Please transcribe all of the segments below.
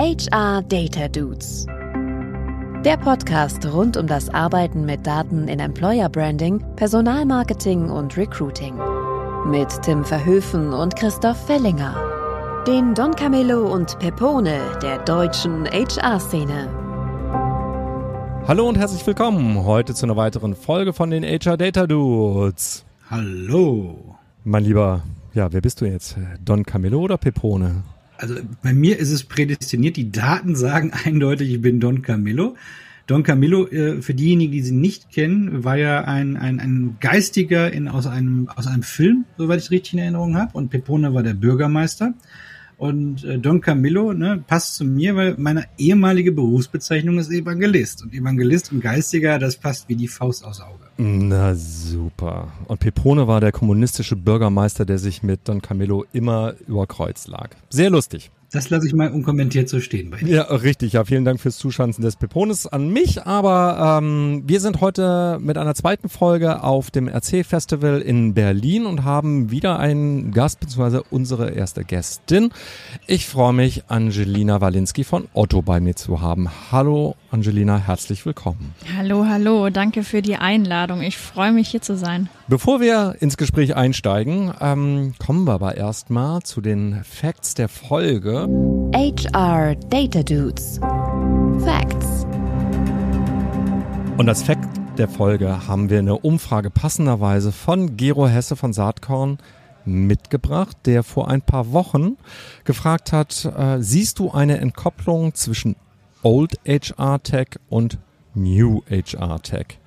HR Data Dudes. Der Podcast rund um das Arbeiten mit Daten in Employer Branding, Personalmarketing und Recruiting. Mit Tim Verhöfen und Christoph Fellinger. Den Don Camillo und Pepone der deutschen HR-Szene. Hallo und herzlich willkommen heute zu einer weiteren Folge von den HR Data Dudes. Hallo. Mein Lieber, ja, wer bist du jetzt? Don Camillo oder Pepone? Also bei mir ist es prädestiniert. Die Daten sagen eindeutig, ich bin Don Camillo. Don Camillo, äh, für diejenigen, die sie nicht kennen, war ja ein, ein, ein Geistiger in, aus, einem, aus einem Film, soweit ich richtig in Erinnerung habe. Und Pepone war der Bürgermeister. Und äh, Don Camillo ne, passt zu mir, weil meine ehemalige Berufsbezeichnung ist Evangelist. Und Evangelist und Geistiger, das passt wie die Faust aus Auge. Na super. Und Pepone war der kommunistische Bürgermeister, der sich mit Don Camillo immer über Kreuz lag. Sehr lustig. Das lasse ich mal unkommentiert so stehen bei. Ja, richtig. Ja, vielen Dank fürs Zuschanzen des Pepones an mich. Aber ähm, wir sind heute mit einer zweiten Folge auf dem RC-Festival in Berlin und haben wieder einen Gast, beziehungsweise unsere erste Gästin. Ich freue mich, Angelina Walinski von Otto bei mir zu haben. Hallo Angelina, herzlich willkommen. Hallo, hallo. Danke für die Einladung. Ich freue mich, hier zu sein. Bevor wir ins Gespräch einsteigen, ähm, kommen wir aber erstmal zu den Facts der Folge. HR Data Dudes. Facts. Und das Fact der Folge haben wir eine Umfrage passenderweise von Gero Hesse von Saatkorn mitgebracht, der vor ein paar Wochen gefragt hat, äh, siehst du eine Entkopplung zwischen Old HR Tech und New HR Tech?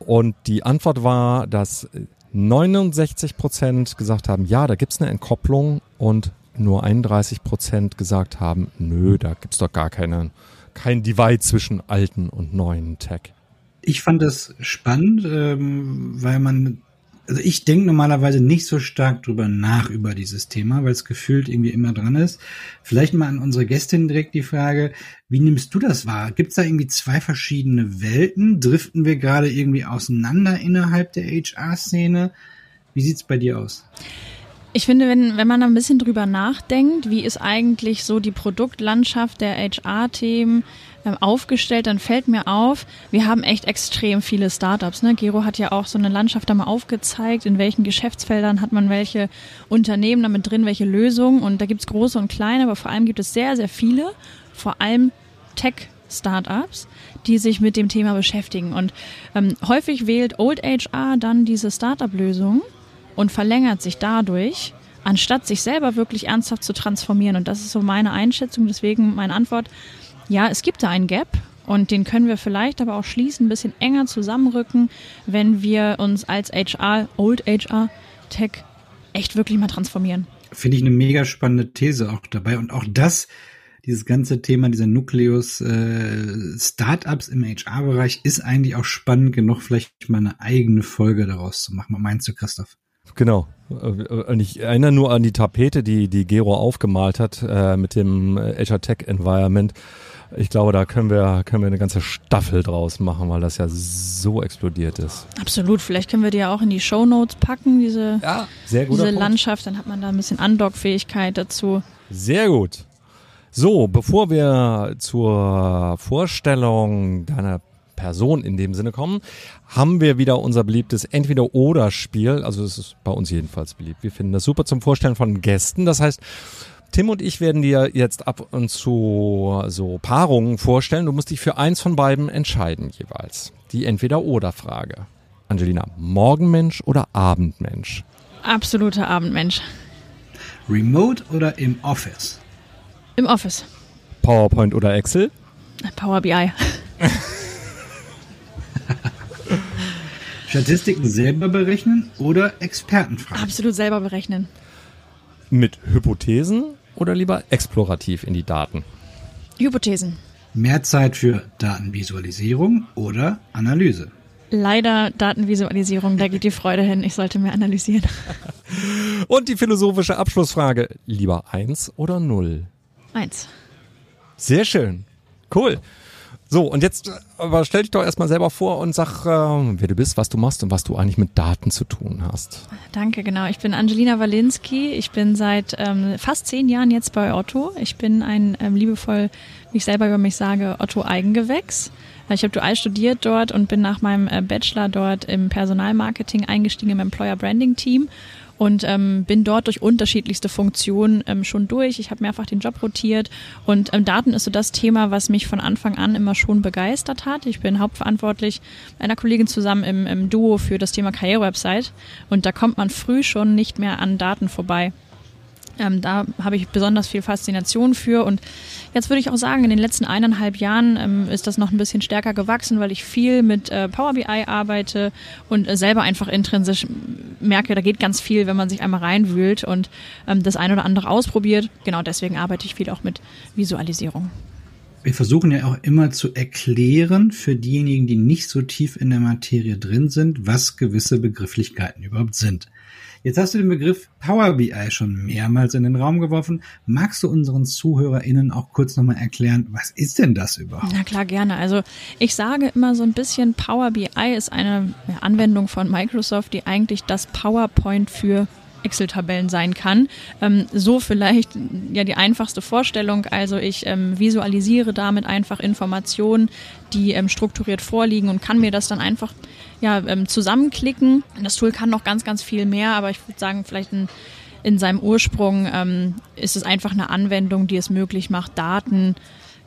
Und die Antwort war, dass 69 Prozent gesagt haben, ja, da gibt's eine Entkopplung und nur 31 Prozent gesagt haben, nö, da gibt's doch gar keine, kein Divide zwischen alten und neuen Tech. Ich fand das spannend, ähm, weil man also ich denke normalerweise nicht so stark drüber nach über dieses Thema, weil es gefühlt irgendwie immer dran ist. Vielleicht mal an unsere Gästin direkt die Frage, wie nimmst du das wahr? Gibt es da irgendwie zwei verschiedene Welten? Driften wir gerade irgendwie auseinander innerhalb der HR-Szene? Wie sieht's bei dir aus? Ich finde, wenn, wenn man ein bisschen drüber nachdenkt, wie ist eigentlich so die Produktlandschaft der HR-Themen ähm, aufgestellt, dann fällt mir auf, wir haben echt extrem viele Startups. Ne? Gero hat ja auch so eine Landschaft da mal aufgezeigt, in welchen Geschäftsfeldern hat man welche Unternehmen damit drin, welche Lösungen. Und da gibt's große und kleine, aber vor allem gibt es sehr, sehr viele, vor allem Tech-Startups, die sich mit dem Thema beschäftigen. Und ähm, häufig wählt Old HR dann diese Startup-Lösung und verlängert sich dadurch, anstatt sich selber wirklich ernsthaft zu transformieren. Und das ist so meine Einschätzung. Deswegen meine Antwort, ja, es gibt da einen Gap. Und den können wir vielleicht aber auch schließen, ein bisschen enger zusammenrücken, wenn wir uns als HR, Old HR, Tech echt wirklich mal transformieren. Finde ich eine mega spannende These auch dabei. Und auch das, dieses ganze Thema, dieser Nukleus äh, Startups im HR-Bereich ist eigentlich auch spannend genug, vielleicht mal eine eigene Folge daraus zu machen. Was meinst du, Christoph? Genau. Und ich erinnere nur an die Tapete, die, die Gero aufgemalt hat äh, mit dem Azure Tech Environment. Ich glaube, da können wir, können wir eine ganze Staffel draus machen, weil das ja so explodiert ist. Absolut. Vielleicht können wir die ja auch in die Show Notes packen, diese, Ja, diese Punkt. Landschaft. Dann hat man da ein bisschen Andockfähigkeit dazu. Sehr gut. So, bevor wir zur Vorstellung deiner Person in dem Sinne kommen, haben wir wieder unser beliebtes Entweder-Oder-Spiel. Also es ist bei uns jedenfalls beliebt. Wir finden das super zum Vorstellen von Gästen. Das heißt, Tim und ich werden dir jetzt ab und zu so Paarungen vorstellen. Du musst dich für eins von beiden entscheiden jeweils. Die Entweder-Oder-Frage. Angelina, Morgenmensch oder Abendmensch? Absoluter Abendmensch. Remote oder im Office? Im Office. PowerPoint oder Excel? Power BI. Statistiken selber berechnen oder Experten fragen? Absolut selber berechnen. Mit Hypothesen oder lieber explorativ in die Daten? Hypothesen. Mehr Zeit für Datenvisualisierung oder Analyse? Leider Datenvisualisierung, da geht die Freude hin. Ich sollte mehr analysieren. Und die philosophische Abschlussfrage, lieber eins oder null? Eins. Sehr schön. Cool. So, und jetzt aber stell dich doch erstmal selber vor und sag, äh, wer du bist, was du machst und was du eigentlich mit Daten zu tun hast. Danke, genau. Ich bin Angelina Walinski. Ich bin seit ähm, fast zehn Jahren jetzt bei Otto. Ich bin ein ähm, liebevoll, wie ich selber über mich sage, Otto Eigengewächs. Ich habe dual studiert dort und bin nach meinem äh, Bachelor dort im Personalmarketing eingestiegen im Employer Branding Team und ähm, bin dort durch unterschiedlichste Funktionen ähm, schon durch. Ich habe mehrfach den Job rotiert und ähm, Daten ist so das Thema, was mich von Anfang an immer schon begeistert hat. Ich bin hauptverantwortlich einer Kollegin zusammen im, im Duo für das Thema Karrierewebsite und da kommt man früh schon nicht mehr an Daten vorbei. Ähm, da habe ich besonders viel Faszination für. Und jetzt würde ich auch sagen, in den letzten eineinhalb Jahren ähm, ist das noch ein bisschen stärker gewachsen, weil ich viel mit äh, Power BI arbeite und äh, selber einfach intrinsisch merke, da geht ganz viel, wenn man sich einmal reinwühlt und ähm, das eine oder andere ausprobiert. Genau deswegen arbeite ich viel auch mit Visualisierung. Wir versuchen ja auch immer zu erklären für diejenigen, die nicht so tief in der Materie drin sind, was gewisse Begrifflichkeiten überhaupt sind. Jetzt hast du den Begriff Power BI schon mehrmals in den Raum geworfen. Magst du unseren ZuhörerInnen auch kurz nochmal erklären, was ist denn das überhaupt? Na klar, gerne. Also ich sage immer so ein bisschen, Power BI ist eine Anwendung von Microsoft, die eigentlich das PowerPoint für Excel-Tabellen sein kann. Ähm, so vielleicht ja die einfachste Vorstellung. Also ich ähm, visualisiere damit einfach Informationen, die ähm, strukturiert vorliegen und kann mir das dann einfach ja, ähm, zusammenklicken. Das Tool kann noch ganz, ganz viel mehr, aber ich würde sagen, vielleicht ein in seinem Ursprung ähm, ist es einfach eine Anwendung, die es möglich macht, Daten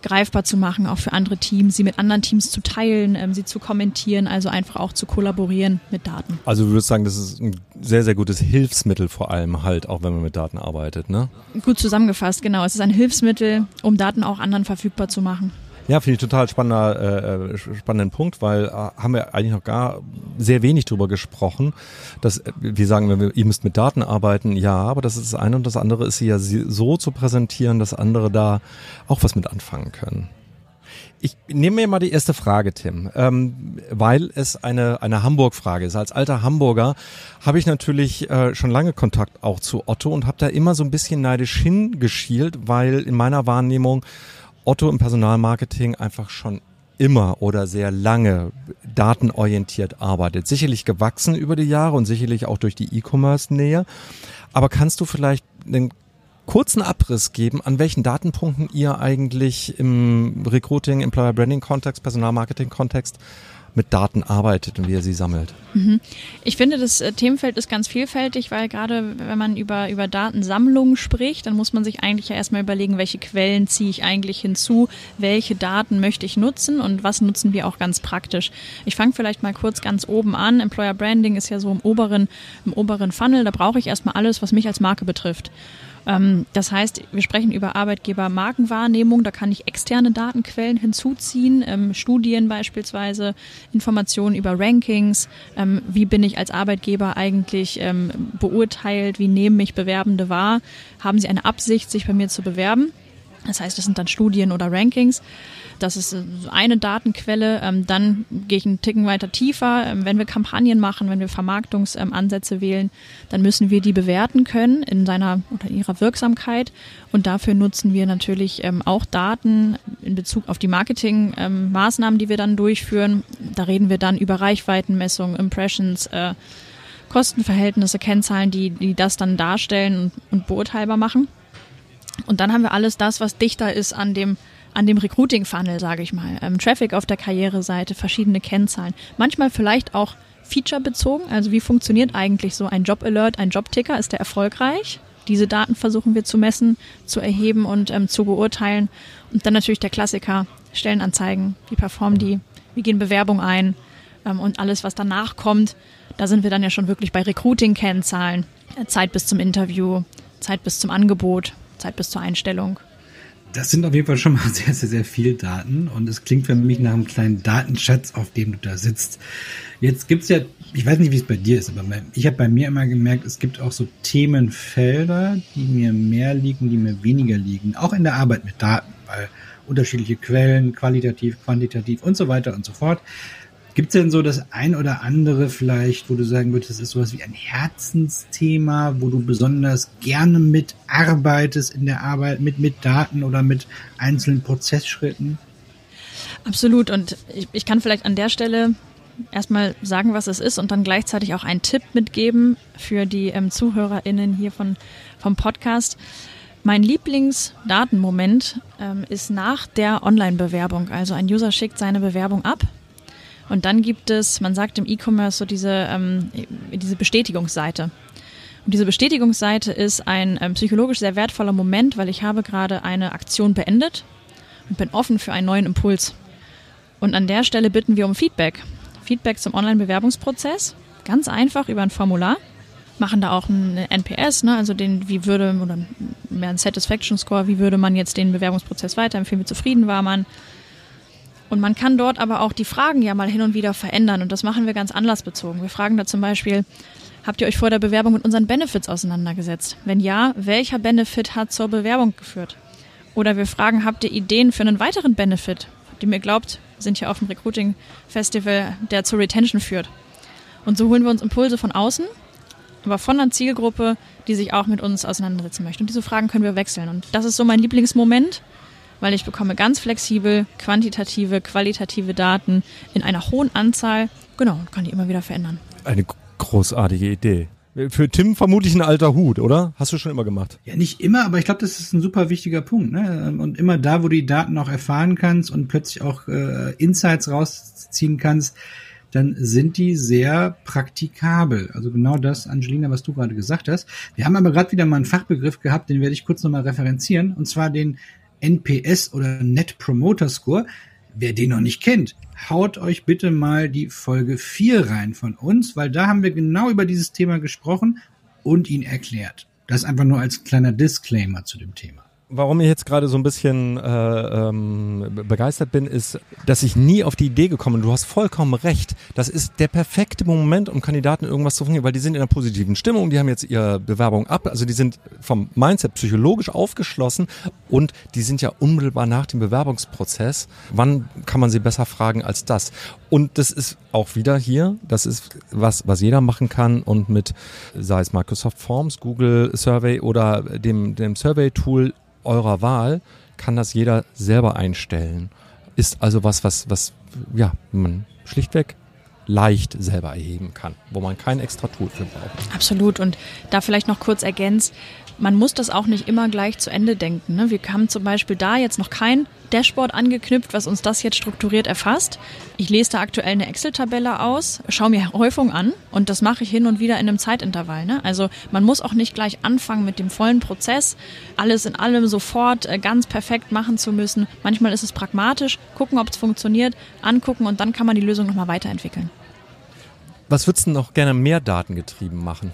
greifbar zu machen, auch für andere Teams, sie mit anderen Teams zu teilen, ähm, sie zu kommentieren, also einfach auch zu kollaborieren mit Daten. Also du würdest sagen, das ist ein sehr, sehr gutes Hilfsmittel vor allem halt, auch wenn man mit Daten arbeitet, ne? Gut zusammengefasst, genau. Es ist ein Hilfsmittel, um Daten auch anderen verfügbar zu machen. Ja, finde ich total spannender, äh, äh, spannenden Punkt, weil äh, haben wir eigentlich noch gar sehr wenig drüber gesprochen. Dass äh, wir sagen, wenn wir, ihr müsst mit Daten arbeiten, ja, aber das ist das eine und das andere ist sie ja so zu präsentieren, dass andere da auch was mit anfangen können. Ich nehme mir mal die erste Frage, Tim, ähm, weil es eine, eine Hamburg-Frage ist. Als alter Hamburger habe ich natürlich äh, schon lange Kontakt auch zu Otto und habe da immer so ein bisschen neidisch hingeschielt, weil in meiner Wahrnehmung Otto im Personalmarketing einfach schon immer oder sehr lange datenorientiert arbeitet. Sicherlich gewachsen über die Jahre und sicherlich auch durch die E-Commerce-Nähe. Aber kannst du vielleicht einen kurzen Abriss geben, an welchen Datenpunkten ihr eigentlich im Recruiting, Employer Branding Kontext, Personalmarketing Kontext mit Daten arbeitet und wie er sie sammelt. Mhm. Ich finde, das äh, Themenfeld ist ganz vielfältig, weil gerade wenn man über, über Datensammlungen spricht, dann muss man sich eigentlich ja erstmal überlegen, welche Quellen ziehe ich eigentlich hinzu, welche Daten möchte ich nutzen und was nutzen wir auch ganz praktisch. Ich fange vielleicht mal kurz ganz oben an. Employer Branding ist ja so im oberen, im oberen Funnel, da brauche ich erstmal alles, was mich als Marke betrifft. Ähm, das heißt, wir sprechen über Arbeitgeber-Markenwahrnehmung. Da kann ich externe Datenquellen hinzuziehen, ähm, Studien beispielsweise, Informationen über Rankings. Ähm, wie bin ich als Arbeitgeber eigentlich beurteilt? Wie nehmen mich Bewerbende wahr? Haben sie eine Absicht, sich bei mir zu bewerben? Das heißt, das sind dann Studien oder Rankings. Das ist äh, eine Datenquelle. Ähm, dann gehe ich einen Ticken weiter tiefer. Ähm, wenn wir Kampagnen machen, wenn wir Vermarktungsansätze wählen, dann müssen wir die bewerten können in seiner oder ihrer Wirksamkeit. Und dafür nutzen wir natürlich ähm, auch Daten in Bezug auf die Marketingmaßnahmen, die wir dann durchführen. Da reden wir dann über Reichweitenmessungen, Impressions, äh, Kostenverhältnisse, Kennzahlen, die, die das dann darstellen und, und beurteilbar machen. Und dann haben wir alles das, was dichter ist an dem an dem Recruiting-Funnel, sage ich mal. Ähm, Traffic auf der Karriereseite, verschiedene Kennzahlen. Manchmal vielleicht auch feature-bezogen. Also wie funktioniert eigentlich so ein Job-Alert, ein Job-Ticker? Ist der erfolgreich? Diese Daten versuchen wir zu messen, zu erheben und ähm, zu beurteilen. Und dann natürlich der Klassiker, Stellenanzeigen, wie performen die, wie gehen Bewerbungen ein ähm, und alles, was danach kommt. Da sind wir dann ja schon wirklich bei Recruiting-Kennzahlen. Zeit bis zum Interview, Zeit bis zum Angebot, Zeit bis zur Einstellung. Das sind auf jeden Fall schon mal sehr, sehr, sehr viel Daten und es klingt für mich nach einem kleinen Datenschatz, auf dem du da sitzt. Jetzt gibt's ja, ich weiß nicht, wie es bei dir ist, aber ich habe bei mir immer gemerkt, es gibt auch so Themenfelder, die mir mehr liegen, die mir weniger liegen, auch in der Arbeit mit Daten, weil unterschiedliche Quellen, qualitativ, quantitativ und so weiter und so fort. Gibt es denn so das ein oder andere vielleicht, wo du sagen würdest, das ist sowas wie ein Herzensthema, wo du besonders gerne mitarbeitest in der Arbeit mit, mit Daten oder mit einzelnen Prozessschritten? Absolut. Und ich, ich kann vielleicht an der Stelle erstmal sagen, was es ist und dann gleichzeitig auch einen Tipp mitgeben für die ähm, ZuhörerInnen hier von, vom Podcast. Mein Lieblingsdatenmoment ähm, ist nach der Online-Bewerbung. Also ein User schickt seine Bewerbung ab und dann gibt es, man sagt im E-Commerce so diese, ähm, diese Bestätigungsseite. Und diese Bestätigungsseite ist ein ähm, psychologisch sehr wertvoller Moment, weil ich habe gerade eine Aktion beendet und bin offen für einen neuen Impuls. Und an der Stelle bitten wir um Feedback. Feedback zum Online-Bewerbungsprozess. Ganz einfach über ein Formular. Machen da auch ein NPS, ne? also den, wie würde, oder mehr ein Satisfaction Score, wie würde man jetzt den Bewerbungsprozess weiterempfehlen, wie zufrieden war man. Und man kann dort aber auch die Fragen ja mal hin und wieder verändern und das machen wir ganz anlassbezogen. Wir fragen da zum Beispiel, habt ihr euch vor der Bewerbung mit unseren Benefits auseinandergesetzt? Wenn ja, welcher Benefit hat zur Bewerbung geführt? Oder wir fragen, habt ihr Ideen für einen weiteren Benefit, den ihr glaubt, sind hier auf dem Recruiting Festival, der zur Retention führt. Und so holen wir uns Impulse von außen, aber von einer Zielgruppe, die sich auch mit uns auseinandersetzen möchte. Und diese Fragen können wir wechseln. Und das ist so mein Lieblingsmoment, weil ich bekomme ganz flexibel quantitative, qualitative Daten in einer hohen Anzahl. Genau, und kann die immer wieder verändern. Eine großartige Idee. Für Tim vermutlich ein alter Hut, oder? Hast du schon immer gemacht? Ja, nicht immer, aber ich glaube, das ist ein super wichtiger Punkt. Ne? Und immer da, wo du die Daten auch erfahren kannst und plötzlich auch äh, Insights rausziehen kannst, dann sind die sehr praktikabel. Also genau das, Angelina, was du gerade gesagt hast. Wir haben aber gerade wieder mal einen Fachbegriff gehabt, den werde ich kurz nochmal referenzieren, und zwar den NPS oder Net Promoter Score. Wer den noch nicht kennt, haut euch bitte mal die Folge 4 rein von uns, weil da haben wir genau über dieses Thema gesprochen und ihn erklärt. Das einfach nur als kleiner Disclaimer zu dem Thema warum ich jetzt gerade so ein bisschen äh, ähm, begeistert bin, ist, dass ich nie auf die Idee gekommen bin. Du hast vollkommen recht. Das ist der perfekte Moment, um Kandidaten irgendwas zu finden, weil die sind in einer positiven Stimmung, die haben jetzt ihre Bewerbung ab, also die sind vom Mindset psychologisch aufgeschlossen und die sind ja unmittelbar nach dem Bewerbungsprozess. Wann kann man sie besser fragen als das? Und das ist auch wieder hier, das ist was, was jeder machen kann und mit, sei es Microsoft Forms, Google Survey oder dem, dem Survey-Tool eurer Wahl kann das jeder selber einstellen. Ist also was, was, was, ja, man schlichtweg leicht selber erheben kann, wo man kein extra Tool für braucht. Absolut. Und da vielleicht noch kurz ergänzt, man muss das auch nicht immer gleich zu Ende denken. Ne? Wir haben zum Beispiel da jetzt noch kein Dashboard angeknüpft, was uns das jetzt strukturiert erfasst. Ich lese da aktuell eine Excel-Tabelle aus, schaue mir Häufung an und das mache ich hin und wieder in einem Zeitintervall. Ne? Also man muss auch nicht gleich anfangen mit dem vollen Prozess, alles in allem sofort äh, ganz perfekt machen zu müssen. Manchmal ist es pragmatisch, gucken, ob es funktioniert, angucken und dann kann man die Lösung nochmal weiterentwickeln. Was würdest du noch gerne mehr datengetrieben machen?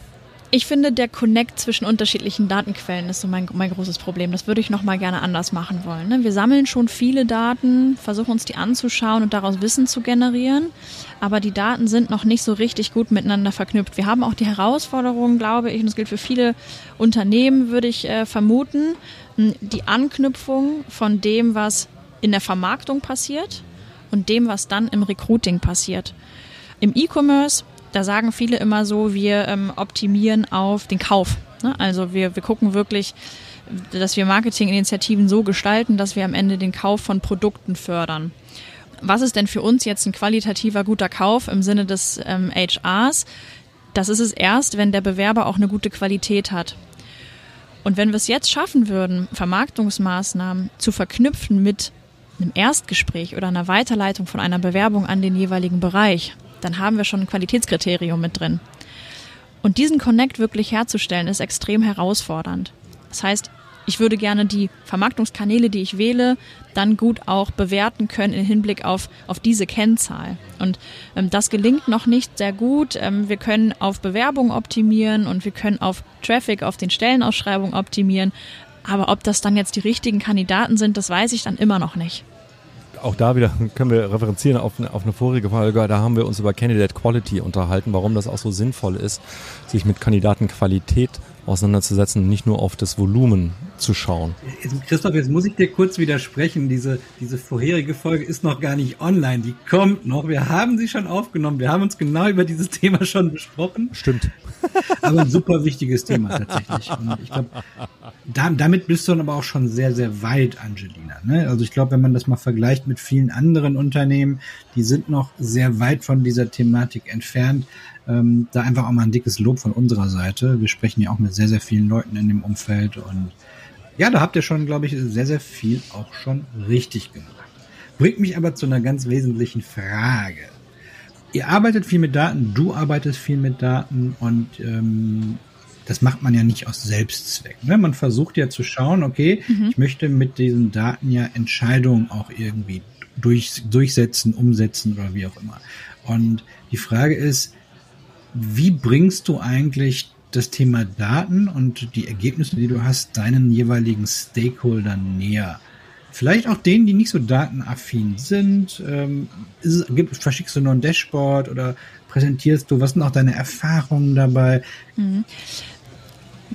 Ich finde, der Connect zwischen unterschiedlichen Datenquellen ist so mein, mein großes Problem. Das würde ich noch mal gerne anders machen wollen. Ne? Wir sammeln schon viele Daten, versuchen uns die anzuschauen und daraus Wissen zu generieren, aber die Daten sind noch nicht so richtig gut miteinander verknüpft. Wir haben auch die Herausforderung, glaube ich, und das gilt für viele Unternehmen, würde ich äh, vermuten, die Anknüpfung von dem, was in der Vermarktung passiert und dem, was dann im Recruiting passiert. Im E-Commerce da sagen viele immer so, wir ähm, optimieren auf den Kauf. Ne? Also wir, wir gucken wirklich, dass wir Marketinginitiativen so gestalten, dass wir am Ende den Kauf von Produkten fördern. Was ist denn für uns jetzt ein qualitativer guter Kauf im Sinne des ähm, HRs? Das ist es erst, wenn der Bewerber auch eine gute Qualität hat. Und wenn wir es jetzt schaffen würden, Vermarktungsmaßnahmen zu verknüpfen mit einem Erstgespräch oder einer Weiterleitung von einer Bewerbung an den jeweiligen Bereich, dann haben wir schon ein Qualitätskriterium mit drin. Und diesen Connect wirklich herzustellen, ist extrem herausfordernd. Das heißt, ich würde gerne die Vermarktungskanäle, die ich wähle, dann gut auch bewerten können im Hinblick auf, auf diese Kennzahl. Und ähm, das gelingt noch nicht sehr gut. Ähm, wir können auf Bewerbung optimieren und wir können auf Traffic, auf den Stellenausschreibungen optimieren. Aber ob das dann jetzt die richtigen Kandidaten sind, das weiß ich dann immer noch nicht auch da wieder können wir referenzieren auf eine, auf eine vorige Folge. Da haben wir uns über Candidate Quality unterhalten, warum das auch so sinnvoll ist, sich mit Kandidatenqualität auseinanderzusetzen, nicht nur auf das Volumen zu schauen. Christoph, jetzt muss ich dir kurz widersprechen. Diese, diese vorherige Folge ist noch gar nicht online. Die kommt noch. Wir haben sie schon aufgenommen. Wir haben uns genau über dieses Thema schon besprochen. Stimmt. Aber ein super wichtiges Thema tatsächlich. Und ich glaube, da, damit bist du dann aber auch schon sehr, sehr weit, Angelina. Ne? Also ich glaube, wenn man das mal vergleicht mit vielen anderen Unternehmen, die sind noch sehr weit von dieser Thematik entfernt. Ähm, da einfach auch mal ein dickes Lob von unserer Seite. Wir sprechen ja auch mit sehr, sehr vielen Leuten in dem Umfeld und ja, da habt ihr schon, glaube ich, sehr, sehr viel auch schon richtig gemacht. Bringt mich aber zu einer ganz wesentlichen Frage. Ihr arbeitet viel mit Daten, du arbeitest viel mit Daten und ähm, das macht man ja nicht aus Selbstzweck. Ne? Man versucht ja zu schauen, okay, mhm. ich möchte mit diesen Daten ja Entscheidungen auch irgendwie durch, durchsetzen, umsetzen oder wie auch immer. Und die Frage ist, wie bringst du eigentlich das Thema Daten und die Ergebnisse, die du hast, deinen jeweiligen Stakeholdern näher? Vielleicht auch denen, die nicht so datenaffin sind. Ähm, verschickst du nur ein Dashboard oder präsentierst du? Was sind auch deine Erfahrungen dabei? Mhm.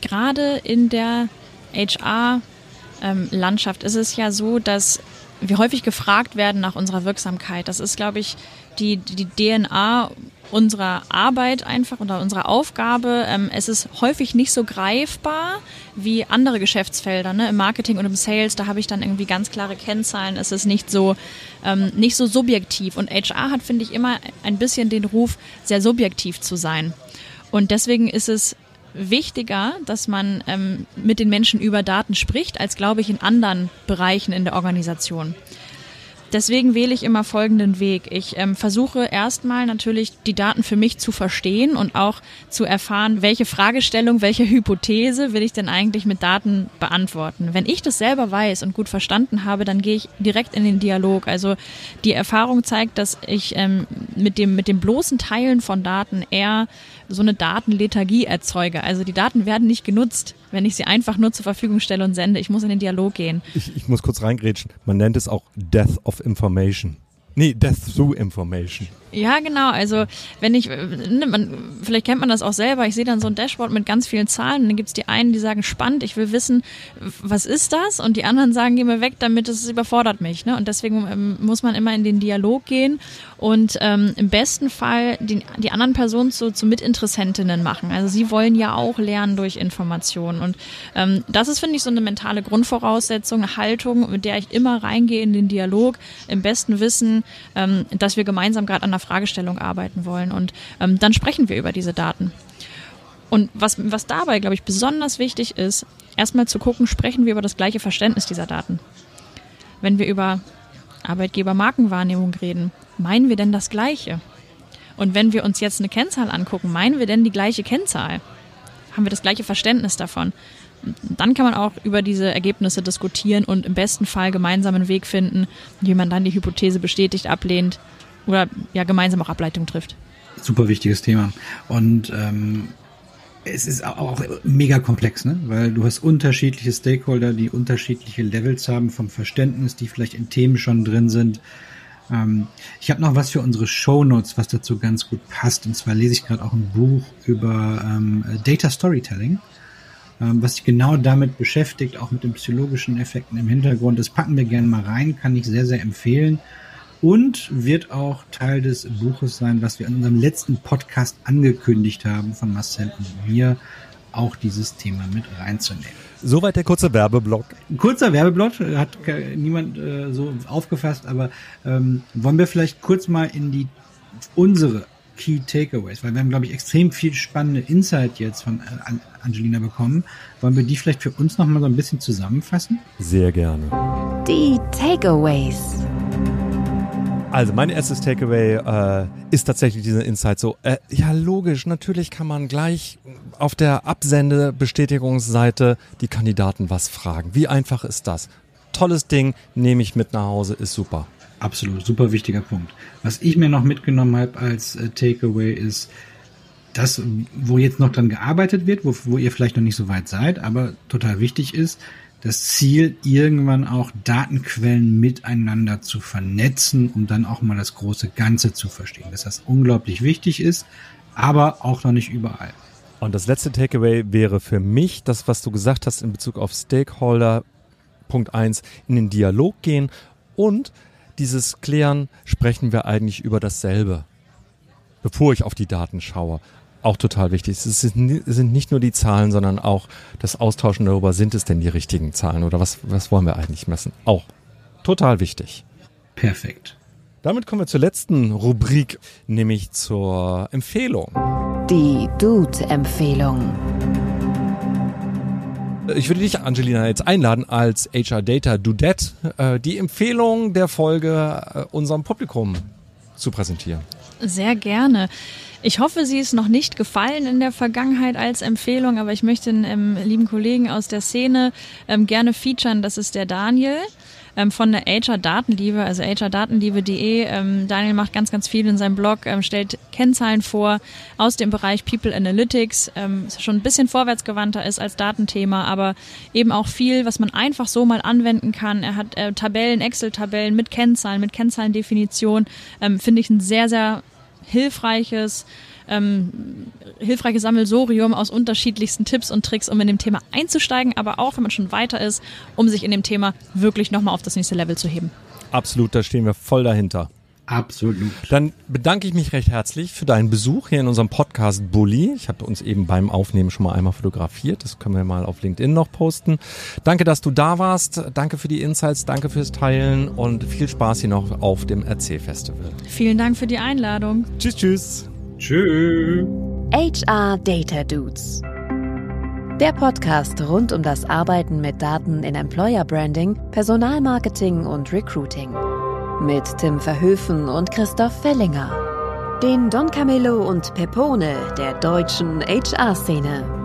Gerade in der HR-Landschaft ähm, ist es ja so, dass wir häufig gefragt werden nach unserer Wirksamkeit. Das ist, glaube ich, die, die DNA unserer Arbeit einfach oder unserer Aufgabe. Ähm, es ist häufig nicht so greifbar wie andere Geschäftsfelder. Ne? Im Marketing und im Sales, da habe ich dann irgendwie ganz klare Kennzahlen. Es ist nicht so, ähm, nicht so subjektiv. Und HR hat, finde ich, immer ein bisschen den Ruf, sehr subjektiv zu sein. Und deswegen ist es wichtiger, dass man ähm, mit den Menschen über Daten spricht, als, glaube ich, in anderen Bereichen in der Organisation. Deswegen wähle ich immer folgenden Weg. Ich ähm, versuche erstmal natürlich die Daten für mich zu verstehen und auch zu erfahren, welche Fragestellung, welche Hypothese will ich denn eigentlich mit Daten beantworten. Wenn ich das selber weiß und gut verstanden habe, dann gehe ich direkt in den Dialog. Also die Erfahrung zeigt, dass ich ähm, mit, dem, mit dem bloßen Teilen von Daten eher so eine Datenlethargie erzeuge. Also die Daten werden nicht genutzt, wenn ich sie einfach nur zur Verfügung stelle und sende. Ich muss in den Dialog gehen. Ich, ich muss kurz reingrätschen. Man nennt es auch Death of Information. Nee, Death Through Information. Ja, genau. Also wenn ich, ne, man, vielleicht kennt man das auch selber, ich sehe dann so ein Dashboard mit ganz vielen Zahlen und dann gibt's die einen, die sagen, spannend, ich will wissen, was ist das? Und die anderen sagen, geh mir weg, damit es überfordert mich. Ne? Und deswegen ähm, muss man immer in den Dialog gehen und ähm, im besten Fall die, die anderen Personen zu, zu Mitinteressentinnen machen. Also sie wollen ja auch lernen durch Informationen. Und ähm, das ist, finde ich, so eine mentale Grundvoraussetzung, eine Haltung, mit der ich immer reingehe in den Dialog, im besten Wissen, ähm, dass wir gemeinsam gerade an der Fragestellung arbeiten wollen. Und ähm, dann sprechen wir über diese Daten. Und was, was dabei, glaube ich, besonders wichtig ist, erstmal zu gucken, sprechen wir über das gleiche Verständnis dieser Daten. Wenn wir über Arbeitgeber-Markenwahrnehmung reden, meinen wir denn das Gleiche? Und wenn wir uns jetzt eine Kennzahl angucken, meinen wir denn die gleiche Kennzahl? Haben wir das gleiche Verständnis davon? Dann kann man auch über diese Ergebnisse diskutieren und im besten Fall gemeinsam einen Weg finden, wie man dann die Hypothese bestätigt, ablehnt oder ja gemeinsam auch Ableitung trifft. Super wichtiges Thema. Und ähm, es ist auch mega komplex, ne? weil du hast unterschiedliche Stakeholder, die unterschiedliche Levels haben vom Verständnis, die vielleicht in Themen schon drin sind. Ähm, ich habe noch was für unsere Show Notes, was dazu ganz gut passt. Und zwar lese ich gerade auch ein Buch über ähm, Data Storytelling, was sich genau damit beschäftigt, auch mit den psychologischen Effekten im Hintergrund. Das packen wir gerne mal rein, kann ich sehr, sehr empfehlen und wird auch Teil des Buches sein, was wir in unserem letzten Podcast angekündigt haben von Marcel und mir, auch dieses Thema mit reinzunehmen. Soweit der kurze Werbeblock. Kurzer Werbeblock, hat niemand äh, so aufgefasst, aber ähm, wollen wir vielleicht kurz mal in die unsere Key Takeaways, weil wir haben, glaube ich, extrem viel spannende Insight jetzt von äh, Angelina bekommen. Wollen wir die vielleicht für uns noch mal so ein bisschen zusammenfassen? Sehr gerne. Die Takeaways. Also mein erstes Takeaway äh, ist tatsächlich dieser Insight so, äh, ja logisch, natürlich kann man gleich auf der Absendebestätigungsseite die Kandidaten was fragen. Wie einfach ist das? Tolles Ding, nehme ich mit nach Hause, ist super. Absolut, super wichtiger Punkt. Was ich mir noch mitgenommen habe als äh, Takeaway ist, das, wo jetzt noch dran gearbeitet wird, wo, wo ihr vielleicht noch nicht so weit seid, aber total wichtig ist, das Ziel, irgendwann auch Datenquellen miteinander zu vernetzen, um dann auch mal das große Ganze zu verstehen. Dass das unglaublich wichtig ist, aber auch noch nicht überall. Und das letzte Takeaway wäre für mich das, was du gesagt hast in Bezug auf Stakeholder. Punkt eins in den Dialog gehen und dieses Klären, sprechen wir eigentlich über dasselbe, bevor ich auf die Daten schaue. Auch total wichtig. Es sind nicht nur die Zahlen, sondern auch das Austauschen darüber, sind es denn die richtigen Zahlen oder was, was wollen wir eigentlich messen? Auch total wichtig. Perfekt. Damit kommen wir zur letzten Rubrik, nämlich zur Empfehlung. Die Dude-Empfehlung. Ich würde dich, Angelina, jetzt einladen, als HR Data Dudette äh, die Empfehlung der Folge äh, unserem Publikum zu präsentieren. Sehr gerne. Ich hoffe, sie ist noch nicht gefallen in der Vergangenheit als Empfehlung, aber ich möchte den ähm, lieben Kollegen aus der Szene ähm, gerne featuren. Das ist der Daniel ähm, von der HR Datenliebe, also hrdatenliebe.de. Ähm, Daniel macht ganz, ganz viel in seinem Blog, ähm, stellt Kennzahlen vor aus dem Bereich People Analytics, ähm, schon ein bisschen vorwärtsgewandter ist als Datenthema, aber eben auch viel, was man einfach so mal anwenden kann. Er hat äh, Tabellen, Excel-Tabellen mit Kennzahlen, mit Kennzahlendefinition. Ähm, Finde ich ein sehr, sehr hilfreiches ähm, hilfreiches Sammelsorium aus unterschiedlichsten Tipps und Tricks, um in dem Thema einzusteigen, aber auch, wenn man schon weiter ist, um sich in dem Thema wirklich nochmal auf das nächste Level zu heben. Absolut, da stehen wir voll dahinter. Absolut. Dann bedanke ich mich recht herzlich für deinen Besuch hier in unserem Podcast Bully. Ich habe uns eben beim Aufnehmen schon mal einmal fotografiert. Das können wir mal auf LinkedIn noch posten. Danke, dass du da warst. Danke für die Insights. Danke fürs Teilen und viel Spaß hier noch auf dem Erzählfestival. Vielen Dank für die Einladung. Tschüss, tschüss. Tschüss. HR Data Dudes. Der Podcast rund um das Arbeiten mit Daten in Employer Branding, Personalmarketing und Recruiting. Mit Tim Verhöfen und Christoph Fellinger. Den Don Camillo und Pepone der deutschen HR-Szene.